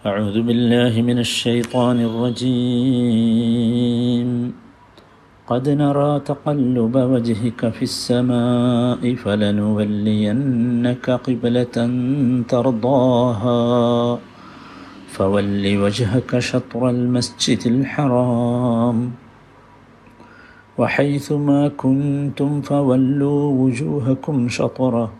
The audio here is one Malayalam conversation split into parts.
أعوذ بالله من الشيطان الرجيم. قد نرى تقلب وجهك في السماء فلنولينك قبلة ترضاها. فول وجهك شطر المسجد الحرام. وحيث ما كنتم فولوا وجوهكم شطره.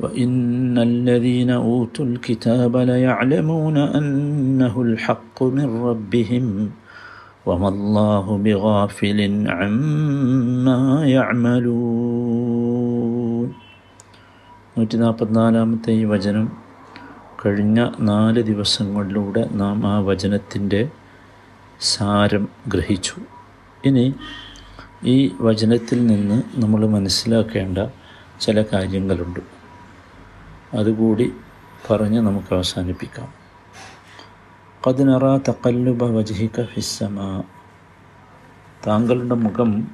وإن الذين أوتوا الكتاب ليعلمون أنه الحق من ربهم وما الله بغافل عما يعملون നൂറ്റി നാൽപ്പത്തിനാലാമത്തെ ഈ വചനം കഴിഞ്ഞ നാല് ദിവസങ്ങളിലൂടെ നാം ആ വചനത്തിൻ്റെ സാരം ഗ്രഹിച്ചു ഇനി ഈ വചനത്തിൽ നിന്ന് നമ്മൾ മനസ്സിലാക്കേണ്ട ചില കാര്യങ്ങളുണ്ട് അതുകൂടി പറഞ്ഞ് നമുക്ക് അവസാനിപ്പിക്കാം. കതിനറ തക്കല്ലുബ വജഹിക ഫിസ്സമ താങ്കളുടെ മുഖം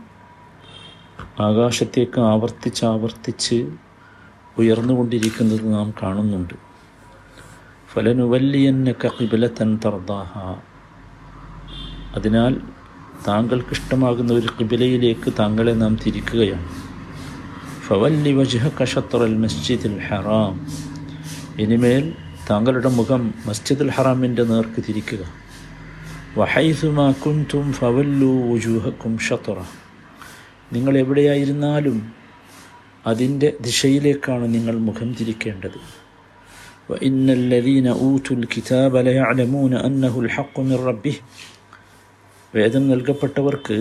ആകാശത്തേക്ക് ആവർത്തിച്ച് ആവർത്തിച്ച് ഉയർന്നുകൊണ്ടിരിക്കുന്നത് നാം കാണുന്നുണ്ട്. ഫലനുവല്ലിയന്നക കിബിലത്തൻ തർദാഹ. അതിനാൽ താങ്കൾക്കിഷ്ടമാകുന്ന ഒരു കിബിലയിലേക്ക് താങ്കളെ നാം തിരിക്കുകയാണ്. ഫവല്ലി വജ്ഹക ഷത്രൽ മസ്ജിദുൽ ഹറാം ഇനിമേൽ താങ്കളുടെ മുഖം മസ്ജിദുൽ ഹറാമിൻ്റെ നേർക്ക് തിരിക്കുക വഹൈസുമാ കുൻതും ഫവല്ലു വജൂഹക്കും ഷത്ര നിങ്ങൾ എവിടെയായിരുന്നാലും അതിൻ്റെ ദിശയിലേക്കാണ് നിങ്ങൾ മുഖം തിരിക്കേണ്ടത് وإن الذين أوتوا الكتاب ليعلمون أنه الحق من ربه വേദം നൽകപ്പെട്ടവർക്ക്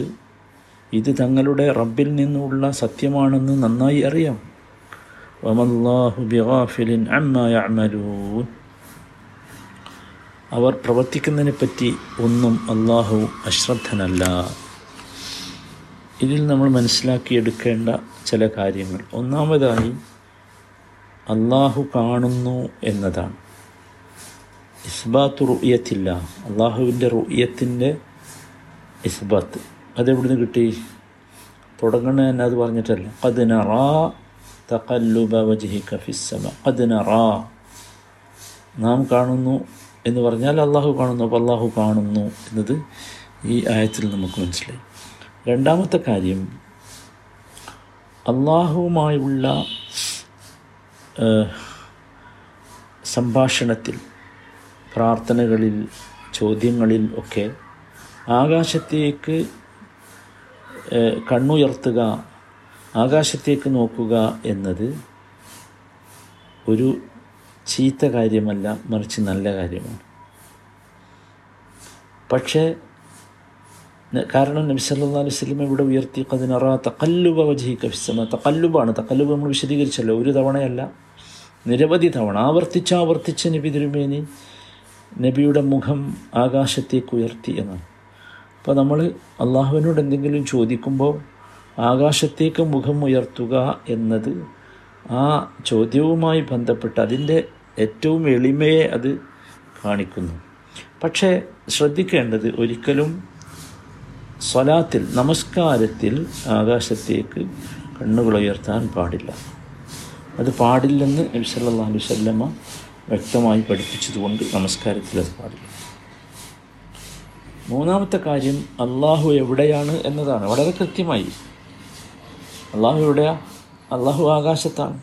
ഇത് തങ്ങളുടെ റബ്ബിൽ നിന്നുള്ള സത്യമാണെന്ന് നന്നായി അറിയാം. വമല്ലാഹു ബിഗാഫിലിൻ അവർ പ്രവർത്തിക്കുന്നതിനെ പറ്റി ഒന്നും അള്ളാഹു അശ്രദ്ധനല്ല. ഇതിൽ നമ്മൾ മനസ്സിലാക്കിയെടുക്കേണ്ട ചില കാര്യങ്ങൾ. ഒന്നാമതായി അള്ളാഹു കാണുന്നു എന്നതാണ്. ഇസ്ബാത്ത് റുയത്തില്ല അള്ളാഹുവിന്റെ റുയത്തിന്റെ ഇസ്ബാത്ത്. അതെവിടുന്ന് കിട്ടി? തുടങ്ങണ തന്നെ അത് പറഞ്ഞിട്ടല്ല. കതിനറാ തക്കല്ലുബ വജഹിക ഫിസ്സമ നാം കാണുന്നു എന്ന് പറഞ്ഞാൽ അള്ളാഹു കാണുന്നു അപ്പോൾ അള്ളാഹു കാണുന്നു എന്നത് ഈ ആയത്തിൽ നമുക്ക് മനസ്സിലായി. രണ്ടാമത്തെ കാര്യം അള്ളാഹുവുമായുള്ള സംഭാഷണത്തിൽ പ്രാർത്ഥനകളിൽ ചോദ്യങ്ങളിൽ ഒക്കെ ആകാശത്തേക്ക് കണ്ണുയർത്തുക ആകാശത്തേക്ക് നോക്കുക എന്നത് ഒരു ചീത്ത കാര്യമല്ല മറിച്ച് നല്ല കാര്യമാണ്. പക്ഷേ കാരണം നബി സല്ലാ ഇവിടെ ഉയർത്തി കതിനറ തക്കല്ലുബ വജഹിക ഫിസ്സമ തക്കല്ലുബാണ് തക്കല്ലുബ് നമ്മൾ വിശദീകരിച്ചല്ലോ ഒരു തവണയല്ല നിരവധി തവണ ആവർത്തിച്ചാവർത്തിച്ച് ആവർത്തിച്ച് നബി തിരുമേനി നബിയുടെ മുഖം ആകാശത്തേക്ക് ഉയർത്തി എന്നാണ്. അപ്പോൾ നമ്മൾ അള്ളാഹുവിനോട് എന്തെങ്കിലും ചോദിക്കുമ്പോൾ ആകാശത്തേക്ക് മുഖം ഉയർത്തുക എന്നത് ആ ചോദ്യവുമായി ബന്ധപ്പെട്ട് അതിന്റെ ഏറ്റവും എളിമയെ അത് കാണിക്കുന്നു. പക്ഷേ ശ്രദ്ധിക്കേണ്ടത് ഒരിക്കലും സ്വലാത്തിൽ നമസ്കാരത്തിൽ ആകാശത്തേക്ക് കണ്ണുകൾ ഉയർത്താൻ പാടില്ല. അത് പാടില്ലെന്ന് അലൈഹി വസല്ലമ വ്യക്തമായി പഠിപ്പിച്ചതുകൊണ്ട് നമസ്കാരത്തിൽ അത് പാടില്ല. മൂന്നാമത്തെ കാര്യം അള്ളാഹു എവിടെയാണ് എന്നതാണ്. വളരെ കൃത്യമായി. അള്ളാഹു എവിടെയാ? അള്ളാഹു ആകാശത്താണ്.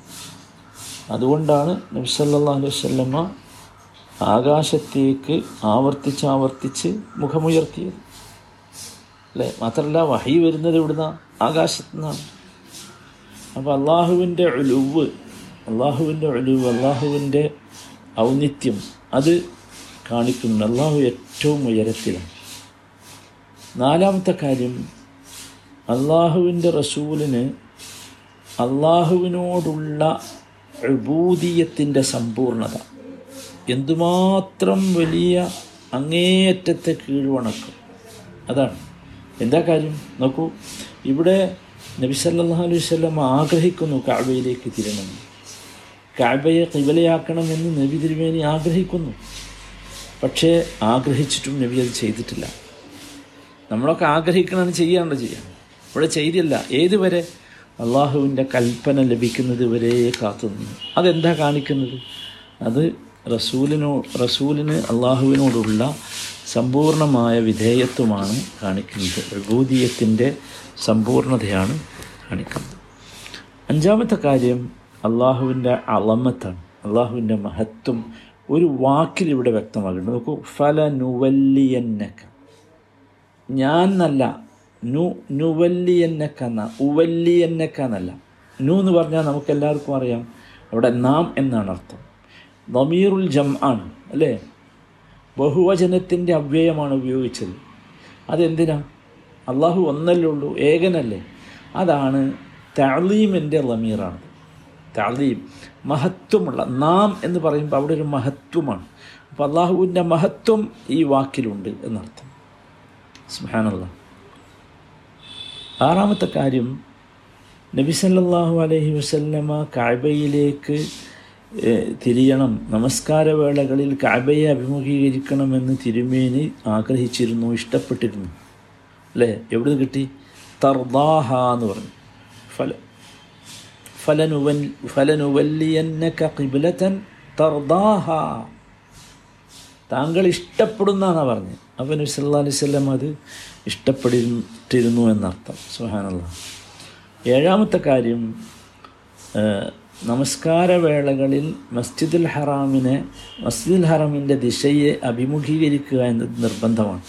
അതുകൊണ്ടാണ് നബി സല്ലല്ലാഹു അലൈഹി വസല്ലമ ആകാശത്തേക്ക് ആവർത്തിച്ച് ആവർത്തിച്ച് മുഖമുയർത്തിയത്. അല്ലേ? മാത്രമല്ല വഹി വരുന്നത് ഇവിടുന്ന? ആകാശത്തു നിന്നാണ്. അപ്പോൾ അള്ളാഹുവിന്റെ ഒലുവ് അള്ളാഹുവിന്റെ ഒലുവ് അള്ളാഹുവിന്റെ ഔന്നിത്യം അത് കാണിക്കുന്നു. അള്ളാഹു ഏറ്റവും ഉയരത്തിലാണ്. നാലാമത്തെ കാര്യം അള്ളാഹുവിന്റെ റസൂലിന് അള്ളാഹുവിനോടുള്ള അബൂദീയത്തിന്റെ സമ്പൂർണത. എന്തുമാത്രം വലിയ അങ്ങേയറ്റത്തെ കീഴ്വണക്കം. അതാണ്. എന്താ കാര്യം? നോക്കൂ ഇവിടെ നബി സല്ലല്ലാഹു അലൈഹി വസല്ലം ആഗ്രഹിക്കുന്നു കാബയിലേക്ക് തിരണം കാബയെ കിവലയാക്കണമെന്ന് നബി തിരുമേനി ആഗ്രഹിക്കുന്നു. പക്ഷേ ആഗ്രഹിച്ചിട്ടും നബി അത് ചെയ്തിട്ടില്ല. നമ്മളൊക്കെ ആഗ്രഹിക്കണമെന്ന് ചെയ്യാണ്ട് ചെയ്യാം. ഇവിടെ ചെയ്തില്ല. ഏതുവരെ അള്ളാഹുവിന്റെ കൽപ്പന ലഭിക്കുന്നത് വരെ കാത്തുനിന്നു. അതെന്താ കാണിക്കുന്നത്? അത് റസൂലിനോ റസൂലിന് അള്ളാഹുവിനോടുള്ള സമ്പൂർണമായ വിധേയത്വമാണ് കാണിക്കുന്നത്. വിഭൂതീയത്തിന്റെ സമ്പൂർണതയാണ് കാണിക്കുന്നത്. അഞ്ചാമത്തെ കാര്യം അള്ളാഹുവിന്റെ അളമത്താണ്. അള്ളാഹുവിന്റെ മഹത്വം ഒരു വാക്കിൽ ഇവിടെ വ്യക്തമാകുന്നുണ്ട് നോക്കൂ ഫല നുവല്ലിയന്നക്ക ഞാൻ എന്നല്ല നു നുവല്ലിയന്നക്ക എന്ന ഉവല്ലിയന്നക്ക എന്നല്ല നു എന്ന് പറഞ്ഞാൽ നമുക്ക് എല്ലാവർക്കും അറിയാം. അവിടെ നാം എന്നാണ് അർത്ഥം. നമീറുൽ ജം ആണ് അല്ലേ? ബഹുവചനത്തിന്റെ അവ്യയമാണ് ഉപയോഗിച്ചത്. അതെന്തിനാ? അള്ളാഹു ഒന്നല്ലേ ഉള്ളൂ ഏകനല്ലേ? അതാണ് തളീമിന്റെ ലമീറാണ് തളീം മഹത്വമുള്ള നാം എന്ന് പറയുമ്പോൾ അവിടെ ഒരു മഹത്വമാണ്. അപ്പോൾ അള്ളാഹുവിന്റെ മഹത്വം ഈ വാക്കിലുണ്ട് എന്നർത്ഥം. സുഹാനുള്ള ആറാമത്തെ കാര്യം നബി സല്ലല്ലാഹു അലൈഹി വസല്ലമ കാഴ്ബയിലേക്ക് തിരിയണം. നമസ്കാരവേളകളിൽ കാബയെ അഭിമുഖീകരിക്കണമെന്ന് തിരുമേനി ആഗ്രഹിച്ചിരുന്നു ഇഷ്ടപ്പെട്ടിരുന്നു. അല്ലേ? എവിടെ കിട്ടി? തർദാഹ എന്ന് പറഞ്ഞു. ഫല ഫലനുവൻ ഫലനുവല്ലിയന്നക കിബിലത്തൻ തർദാഹ. താങ്കൾ ഇഷ്ടപ്പെടുന്നാണ് പറഞ്ഞത് അപ്പോൾ നബി അലൈഹി വസല്ലം അത് ഇഷ്ടപ്പെട്ടിരുന്നു എന്നർത്ഥം. സുഹാനുള്ള ഏഴാമത്തെ കാര്യം നമസ്കാരവേളകളിൽ മസ്ജിദുൽ ഹറാമിനെ മസ്ജിദുൽ ഹറാമിന്റെ ദിശയെ അഭിമുഖീകരിക്കുക എന്നത് നിർബന്ധമാണ്.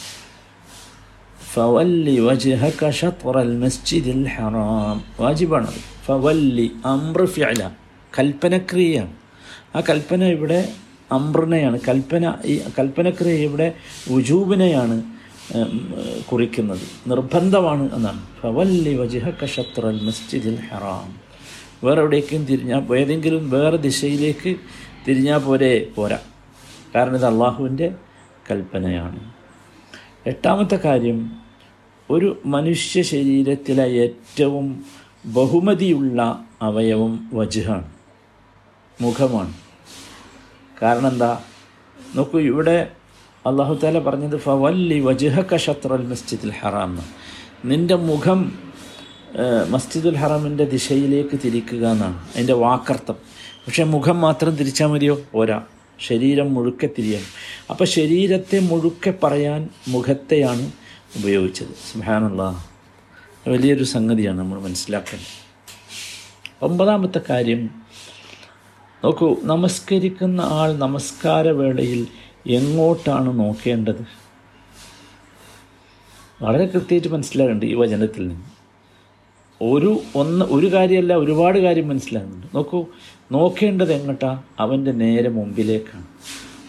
ഫവല്ലി വജ്ഹക ഷത്റൽ മസ്ജിദുൽ ഹറാം. വാജിബാണത്. ഫവല്ലി അമ്ര ഫിഅല. കൽപ്പനക്രിയയാണ്. ആ കൽപ്പന ഇവിടെ അമ്രനെയാണ് കൽപ്പന ഈ കൽപ്പനക്രിയ ഇവിടെ വുജൂബിനെയാണ് കുറിക്കുന്നത്. നിർബന്ധമാണ് എന്നാണ്. ഫവല്ലി വജിഹ ഷത്റൽ മസ്ജിദിൽ ഹറാം. വേറെ എവിടേക്കും തിരിഞ്ഞാൽ ഏതെങ്കിലും വേറെ ദിശയിലേക്ക് തിരിഞ്ഞാൽ പോരെ പോരാ. കാരണം ഇത് അള്ളാഹുവിന്റെ കൽപ്പനയാണ്. എട്ടാമത്തെ കാര്യം ഒരു മനുഷ്യ ശരീരത്തിലെ ഏറ്റവും ബഹുമതിയുള്ള അവയവം വജുഹാണ് മുഖമാണ്. കാരണം എന്താ? നോക്കൂ ഇവിടെ അള്ളാഹു താല പറഞ്ഞത് ഫവല്ലി വജുഹക്ക ഷത്രൽ മസ്ജിദുൽ ഹറാം. നിന്റെ മുഖം മസ്ജിദുൽ ഹറാമിന്റെ ദിശയിലേക്ക് തിരിക്കുക എന്നാണ്. അതിന്റെ വാക്കർത്ഥം. പക്ഷേ മുഖം മാത്രം തിരിച്ചാൽ മതിയോ? പോരാ ശരീരം മുഴുക്കെ തിരിയാൻ. അപ്പോൾ ശരീരത്തെ മുഴുക്കെ പറയാൻ മുഖത്തെയാണ് ഉപയോഗിച്ചത്. സുഹാനുള്ള വലിയൊരു സംഗതിയാണ് നമ്മൾ മനസ്സിലാക്കേണ്ടത്. ഒമ്പതാമത്തെ കാര്യം നോക്കൂ നമസ്കരിക്കുന്ന ആൾ നമസ്കാരവേളയിൽ എങ്ങോട്ടാണ് നോക്കേണ്ടത്? വളരെ കൃത്യമായിട്ട് മനസ്സിലാകുന്നുണ്ട് ഈ വചനത്തിൽ നിന്ന്. ഒരു ഒന്ന് ഒരു കാര്യമല്ല ഒരുപാട് കാര്യം മനസ്സിലാകുന്നുണ്ട്. നോക്കൂ നോക്കേണ്ടത് എങ്ങോട്ടാ? അവന്റെ നേരെ മുമ്പിലേക്കാണ്.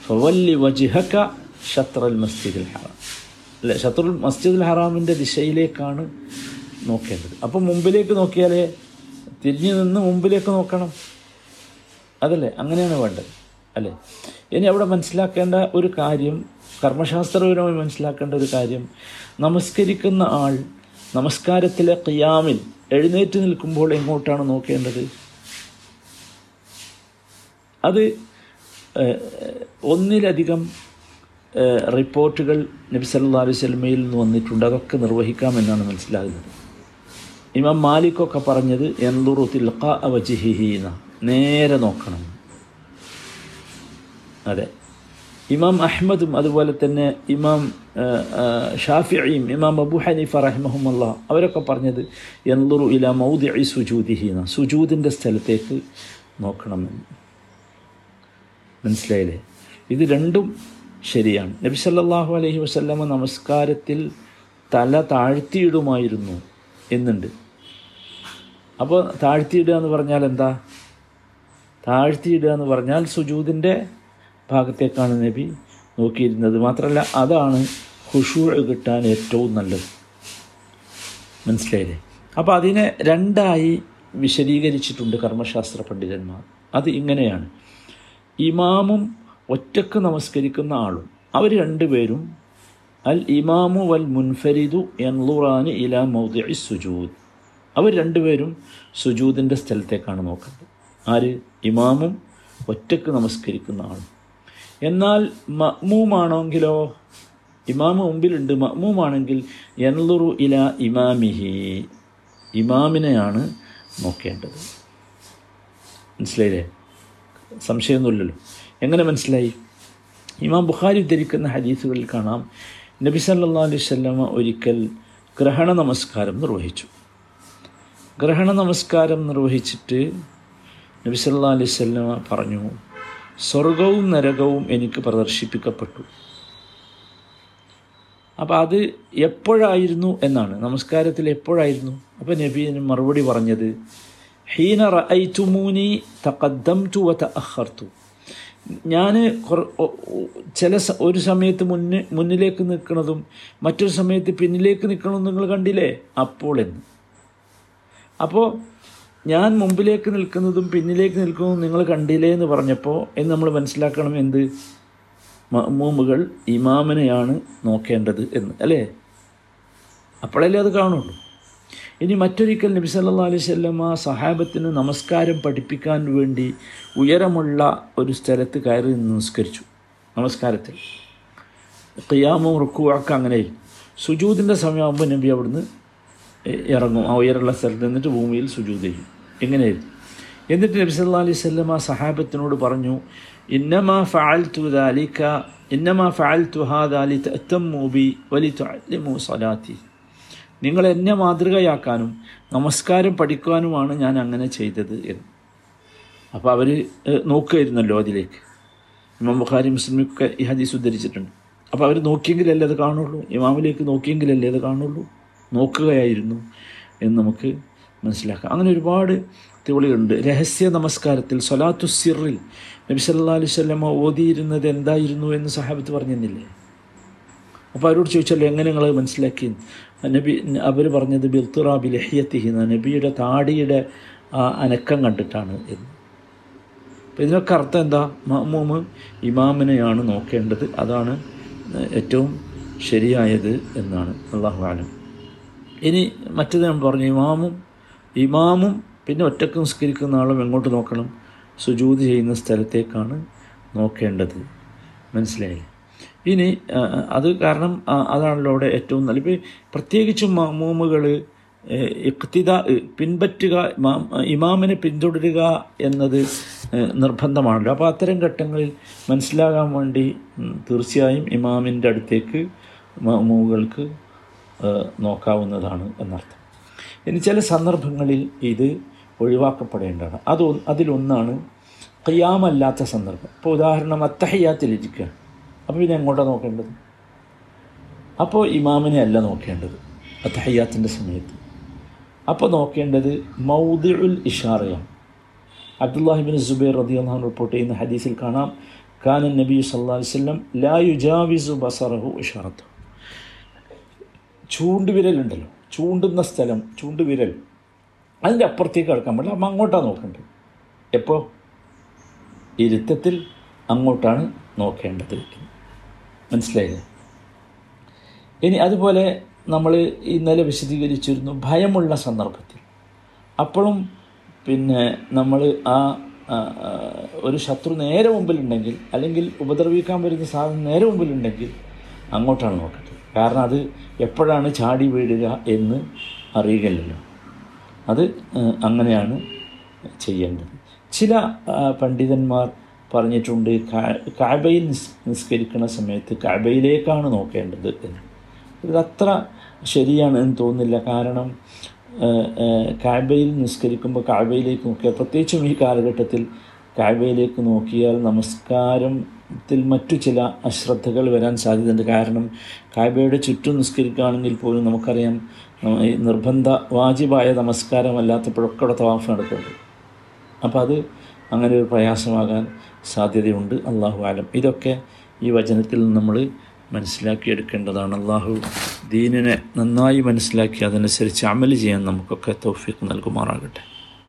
ഫവല്ലി വജിഹക്ക ഷത്രൽ മസ്ജിദുൽ ഹറാം. അല്ലെ ഷത്രുൽ മസ്ജിദുൽ ഹറാമിന്റെ ദിശയിലേക്കാണ് നോക്കേണ്ടത്. അപ്പം മുമ്പിലേക്ക് നോക്കിയാലേ തിരിഞ്ഞു നിന്ന് മുമ്പിലേക്ക് നോക്കണം. അതല്ലേ? അങ്ങനെയാണ് വേണ്ടത്. അല്ലേ? ഇനി അവിടെ മനസ്സിലാക്കേണ്ട ഒരു കാര്യം കർമ്മശാസ്ത്രപരമായി മനസ്സിലാക്കേണ്ട ഒരു കാര്യം നമസ്കരിക്കുന്ന ആൾ നമസ്കാരത്തിലെ ഖിയാമിൽ എഴുന്നേറ്റ് നിൽക്കുമ്പോൾ എങ്ങോട്ടാണ് നോക്കേണ്ടത്? അത് ഒന്നിലധികം റിപ്പോർട്ടുകൾ നബി സല്ലാ അലൈഹി സ്വലമയിൽ നിന്ന് വന്നിട്ടുണ്ട്. അതൊക്കെ നിർവഹിക്കാമെന്നാണ് മനസ്സിലാകുന്നത്. ഇമാം മാലിക്കൊക്കെ പറഞ്ഞത് എന്തുറു തിൽക്ക അവജിഹിഹീന നേരെ നോക്കണം. അതെ. ഇമാം അഹ്മദും അതുപോലെ തന്നെ ഇമാം ഷാഫിയും ഇമാം അബു ഹനീഫ റഹ്മഹുമല്ല അവരൊക്കെ പറഞ്ഞത് എന്തുറു ഇല മൗദി ഐ സുജൂദിഹീന. സുജൂദിന്റെ സ്ഥലത്തേക്ക് നോക്കണമെന്ന് മനസ്സിലായില്ലേ? ഇത് രണ്ടും ശരിയാണ്. നബി സല്ലാഹു അലൈഹി വസല്ലമ നമസ്കാരത്തിൽ തല താഴ്ത്തിയിടുമായിരുന്നു എന്നുണ്ട്. അപ്പോൾ താഴ്ത്തിയിടുക എന്ന് പറഞ്ഞാൽ എന്താ? താഴ്ത്തിയിടുക എന്ന് പറഞ്ഞാൽ സുജൂദിന്റെ ഭാഗത്തേക്കാണ് നബി നോക്കിയിരുന്നത്. മാത്രമല്ല അതാണ് ഹുഷൂ കിട്ടാൻ ഏറ്റവും നല്ലത്. മനസ്സിലായില്ലേ? അപ്പോൾ അതിനെ രണ്ടായി വിശദീകരിച്ചിട്ടുണ്ട് കർമ്മശാസ്ത്ര പണ്ഡിതന്മാർ. അത് ഇങ്ങനെയാണ്. ഇമാമും ഒറ്റയ്ക്ക് നമസ്കരിക്കുന്ന ആളും അവർ രണ്ടുപേരും അൽ ഇമാമു വൽ മുൻഫരിദു എൻലുറാന് ഇല മൗദി സുജൂദ്. അവർ രണ്ടുപേരും സുജൂദിന്റെ സ്ഥലത്തേക്കാണ് നോക്കുന്നത് ആര്? ഇമാമും ഒറ്റയ്ക്ക് നമസ്കരിക്കുന്ന ആളും. എന്നാൽ മഅ്മൂമാണെങ്കിലോ? ഇമാമ് മുമ്പിലുണ്ട്. മഅ്മൂമാണെങ്കിൽ എൻലുറു ഇല ഇമാമിഹി. ഇമാമിനെയാണ് നോക്കേണ്ടത്. മനസ്സിലായില്ലേ? സംശയമൊന്നുമില്ലല്ലോ. എങ്ങനെ മനസ്സിലായി? ഇമാം ബുഖാരി ഉദ്ധരിക്കുന്ന ഹദീസുകളിൽ കാണാം. നബി സല്ലാ അലൈഹി സ്വല്ലമ ഒരിക്കൽ ഗ്രഹണ നമസ്കാരം നിർവഹിച്ചു. ഗ്രഹണ നമസ്കാരം നിർവഹിച്ചിട്ട് നബി സല്ലാ അലൈഹി സ്വല്ല പറഞ്ഞു സ്വർഗവും നരകവും എനിക്ക് പ്രദർശിപ്പിക്കപ്പെട്ടു. അപ്പോൾ അത് എപ്പോഴായിരുന്നു എന്നാണ്. നമസ്കാരത്തിൽ എപ്പോഴായിരുന്നു? അപ്പോൾ നബീന് മറുപടി പറഞ്ഞത് ഹീന റൈറ്റുമൂനി തക്കദ്ദം ടു വ തഹർത്തു ഞാൻ ചില ഒരു സമയത്ത് മുന്നിൽ മുന്നിലേക്ക് നിൽക്കുന്നതും മറ്റൊരു സമയത്ത് പിന്നിലേക്ക് നിൽക്കണമെന്ന് നിങ്ങൾ കണ്ടില്ലേ? അപ്പോൾ എന്ന്. അപ്പോൾ ഞാൻ മുമ്പിലേക്ക് നിൽക്കുന്നതും പിന്നിലേക്ക് നിൽക്കുന്നതും നിങ്ങൾ കണ്ടില്ലേ എന്ന് പറഞ്ഞപ്പോൾ എന്ന് നമ്മൾ മനസ്സിലാക്കണം എന്ത്? മമ്മൂമുകൾ ഇമാമിനെയാണ് നോക്കേണ്ടത് എന്ന് അല്ലേ? അപ്പോഴല്ലേ അത് കാണുള്ളൂ. ഇനി മറ്റൊരിക്കൽ നബി സല്ലാ അലൈഹി ആ സഹാബത്തിന് നമസ്കാരം പഠിപ്പിക്കാൻ വേണ്ടി ഉയരമുള്ള ഒരു സ്ഥലത്ത് കയറി നിന്ന് നമസ്കരിച്ചു നമസ്കാരത്തിൽ. ഖിയാമും റുക്കുവാക്ക അങ്ങനെ സുജൂദിന്റെ സമയമാകുമ്പോൾ നബി അവിടുന്ന് ഇറങ്ങും. ആ ഉയരമുള്ള സ്ഥലത്ത് നിന്നിട്ട് ഭൂമിയിൽ സുജൂദ് ചെയ്യും. എങ്ങനെയായിരുന്നു? എന്നിട്ട് നബി സല്ലാ അലൈഹി സ്വല്ലമ സഹാബത്തിനോട് പറഞ്ഞു ഇന്നമാ ഫഅൽതു ദാലിക ഇന്നമാ ഫഅൽതു ഹാദാ ലിതഅത്തമു ബി വലിതഅല്ലിമു സലാത്തി നിങ്ങൾ എന്നെ മാതൃകയാക്കാനും നമസ്കാരം പഠിക്കുവാനുമാണ് ഞാൻ അങ്ങനെ ചെയ്തത് എന്ന്. അപ്പോൾ അവർ നോക്കുമായിരുന്നല്ലോ അതിലേക്ക്. ഇമാം ബുഖാരി മുസ്ലിമൊക്കെ ഈ ഹദീസ് ഉദ്ധരിച്ചിട്ടുണ്ട്. അപ്പോൾ അവർ നോക്കിയെങ്കിലല്ലേ അത് കാണുള്ളൂ? ഇമാമിലേക്ക് നോക്കിയെങ്കിലല്ലേ അത് കാണുള്ളൂ? നോക്കുകയായിരുന്നു എന്ന് നമുക്ക് മനസ്സിലാക്കാം. അങ്ങനെ ഒരുപാട് തെളിവുകളുണ്ട്. രഹസ്യ നമസ്കാരത്തിൽ സൊലാത്തു സിറിൽ നബി സല്ലാ അലൈഹി സ്വല്ലമ്മ ഓതിയിരുന്നത് എന്തായിരുന്നു എന്ന് സഹാബത്ത് പറഞ്ഞിരുന്നില്ലേ? അപ്പോൾ അവരോട് ചോദിച്ചല്ലോ എങ്ങനെ നിങ്ങൾ മനസ്സിലാക്കി? നബി അവർ പറഞ്ഞത് ബിൽത്തുറാബി ലഹ്യത്തിഹിന്ന നബിയുടെ താടിയുടെ അനക്കം കണ്ടിട്ടാണ് എന്ന്. അപ്പോൾ ഇതിനൊക്കെ അർത്ഥം എന്താ? മമ്മൂമ് ഇമാമിനെയാണ് നോക്കേണ്ടത്. അതാണ് ഏറ്റവും ശരിയായത് എന്നാണ്. അള്ളാഹു ആലം ഇനി മറ്റത് ഞാൻ പറഞ്ഞു ഇമാമും ഇമാമും പിന്നെ ഒറ്റയ്ക്ക് നിസ്കരിക്കുന്ന ആളും എങ്ങോട്ട് നോക്കണം? സുജൂത് ചെയ്യുന്ന സ്ഥലത്തേക്കാണ് നോക്കേണ്ടത്. മനസ്സിലായി ഇനി അത് കാരണം അതാണല്ലോ അവിടെ ഏറ്റവും നല്ല. ഇപ്പോൾ പ്രത്യേകിച്ചും മാമൂമുകൾ ഇക്തിദ പിൻപറ്റുക ഇമാമിനെ പിന്തുടരുക എന്നത് നിർബന്ധമാണല്ലോ. അപ്പോൾ അത്തരം ഘട്ടങ്ങളിൽ മനസ്സിലാകാൻ വേണ്ടി തീർച്ചയായും ഇമാമിന്റെ അടുത്തേക്ക് മാമൂമുകൾക്ക് നോക്കാവുന്നതാണ് എന്നർത്ഥം. ഇനി ചില സന്ദർഭങ്ങളിൽ ഇത് ഒഴിവാക്കപ്പെടേണ്ടതാണ്. അത് അതിലൊന്നാണ് ഖിയാമല്ലാത്ത സന്ദർഭം. ഇപ്പോൾ ഉദാഹരണം അത്തഹയ്യാത്തിലിരിക്കുക അപ്പോൾ പിന്നെ എങ്ങോട്ടാണ് നോക്കേണ്ടത്? അപ്പോൾ ഇമാമിനെ അല്ല നോക്കേണ്ടത് അത്തഹയ്യാത്തിന്റെ സമയത്ത്. അപ്പോൾ നോക്കേണ്ടത് മൗദിഉൽ ഇഷാറയാണ്. അബ്ദുല്ലാഹിബിൻ സുബൈർ അള്ളഹാൻ റിപ്പോർട്ട് ചെയ്യുന്ന ഹദീസിൽ കാണാം. ഖാനൻ നബി സല്ലാ വല്ലം ലാ യുജാവിസു ബസറഹു ഇഷാറത്തു ചൂണ്ടുവിരലുണ്ടല്ലോ. ചൂണ്ടുന്ന സ്ഥലം ചൂണ്ടുവിരൽ. അതിന്റെ അപ്പുറത്തേക്ക് കിടക്കാൻ പാടില്ല അപ്പം അങ്ങോട്ടാണ് നോക്കേണ്ടത് എപ്പോൾ ഇരുത്തത്തിൽ അങ്ങോട്ടാണ് നോക്കേണ്ടത് മനസ്സിലായില്ലേ? ഇനി അതുപോലെ നമ്മൾ ഇന്നലെ വിശദീകരിച്ചിരുന്നു ഭയമുള്ള സന്ദർഭത്തിൽ. അപ്പോഴും പിന്നെ നമ്മൾ ആ ഒരു ശത്രു നേരെ മുമ്പിലുണ്ടെങ്കിൽ അല്ലെങ്കിൽ ഉപദ്രവിക്കാൻ വരുന്ന സാധനം നേരെ മുമ്പിലുണ്ടെങ്കിൽ അങ്ങോട്ടാണ് നോക്കേണ്ടത്. കാരണം അത് എപ്പോഴാണ് ചാടി വീഴുക എന്ന് അറിയുകയില്ലല്ലോ അത് അങ്ങനെയാണ് ചെയ്യേണ്ടത്. ചില പണ്ഡിതന്മാർ പറഞ്ഞിട്ടുണ്ട് കാബയിൽ നിസ് നിസ്കരിക്കുന്ന സമയത്ത് കാബയിലേക്കാണ് നോക്കേണ്ടത് എന്ന്. ഇത് അത്ര ശരിയാണ് എന്ന് തോന്നുന്നില്ല. കാരണം കാബയിൽ നിസ്കരിക്കുമ്പോൾ കാബയിലേക്ക് നോക്കിയാൽ പ്രത്യേകിച്ചും ഈ കാലഘട്ടത്തിൽ കാബയിലേക്ക് നോക്കിയാൽ നമസ്കാരത്തിൽ മറ്റു ചില അശ്രദ്ധകൾ വരാൻ സാധ്യതയുണ്ട്. കാരണം കാബയുടെ ചുറ്റും നിസ്കരിക്കുകയാണെങ്കിൽ പോലും നമുക്കറിയാം നിർബന്ധ വാജിബായ നമസ്കാരമല്ലാത്തപ്പോഴൊക്കെ അവിടെ തവാഫ് നടക്കുന്നുണ്ട്. അപ്പോൾ അത് അങ്ങനെ ഒരു പ്രയാസമാകാൻ സാധ്യതയുണ്ട്. അള്ളാഹു ആലം ഇതൊക്കെ ഈ വചനത്തിൽ നമ്മൾ മനസ്സിലാക്കിയെടുക്കേണ്ടതാണ്. അള്ളാഹു ദീനിനെ നന്നായി മനസ്സിലാക്കി അതനുസരിച്ച് അമൽ ചെയ്യാൻ നമുക്കൊക്കെ തൗഫീഖ് നൽകുമാറാകട്ടെ.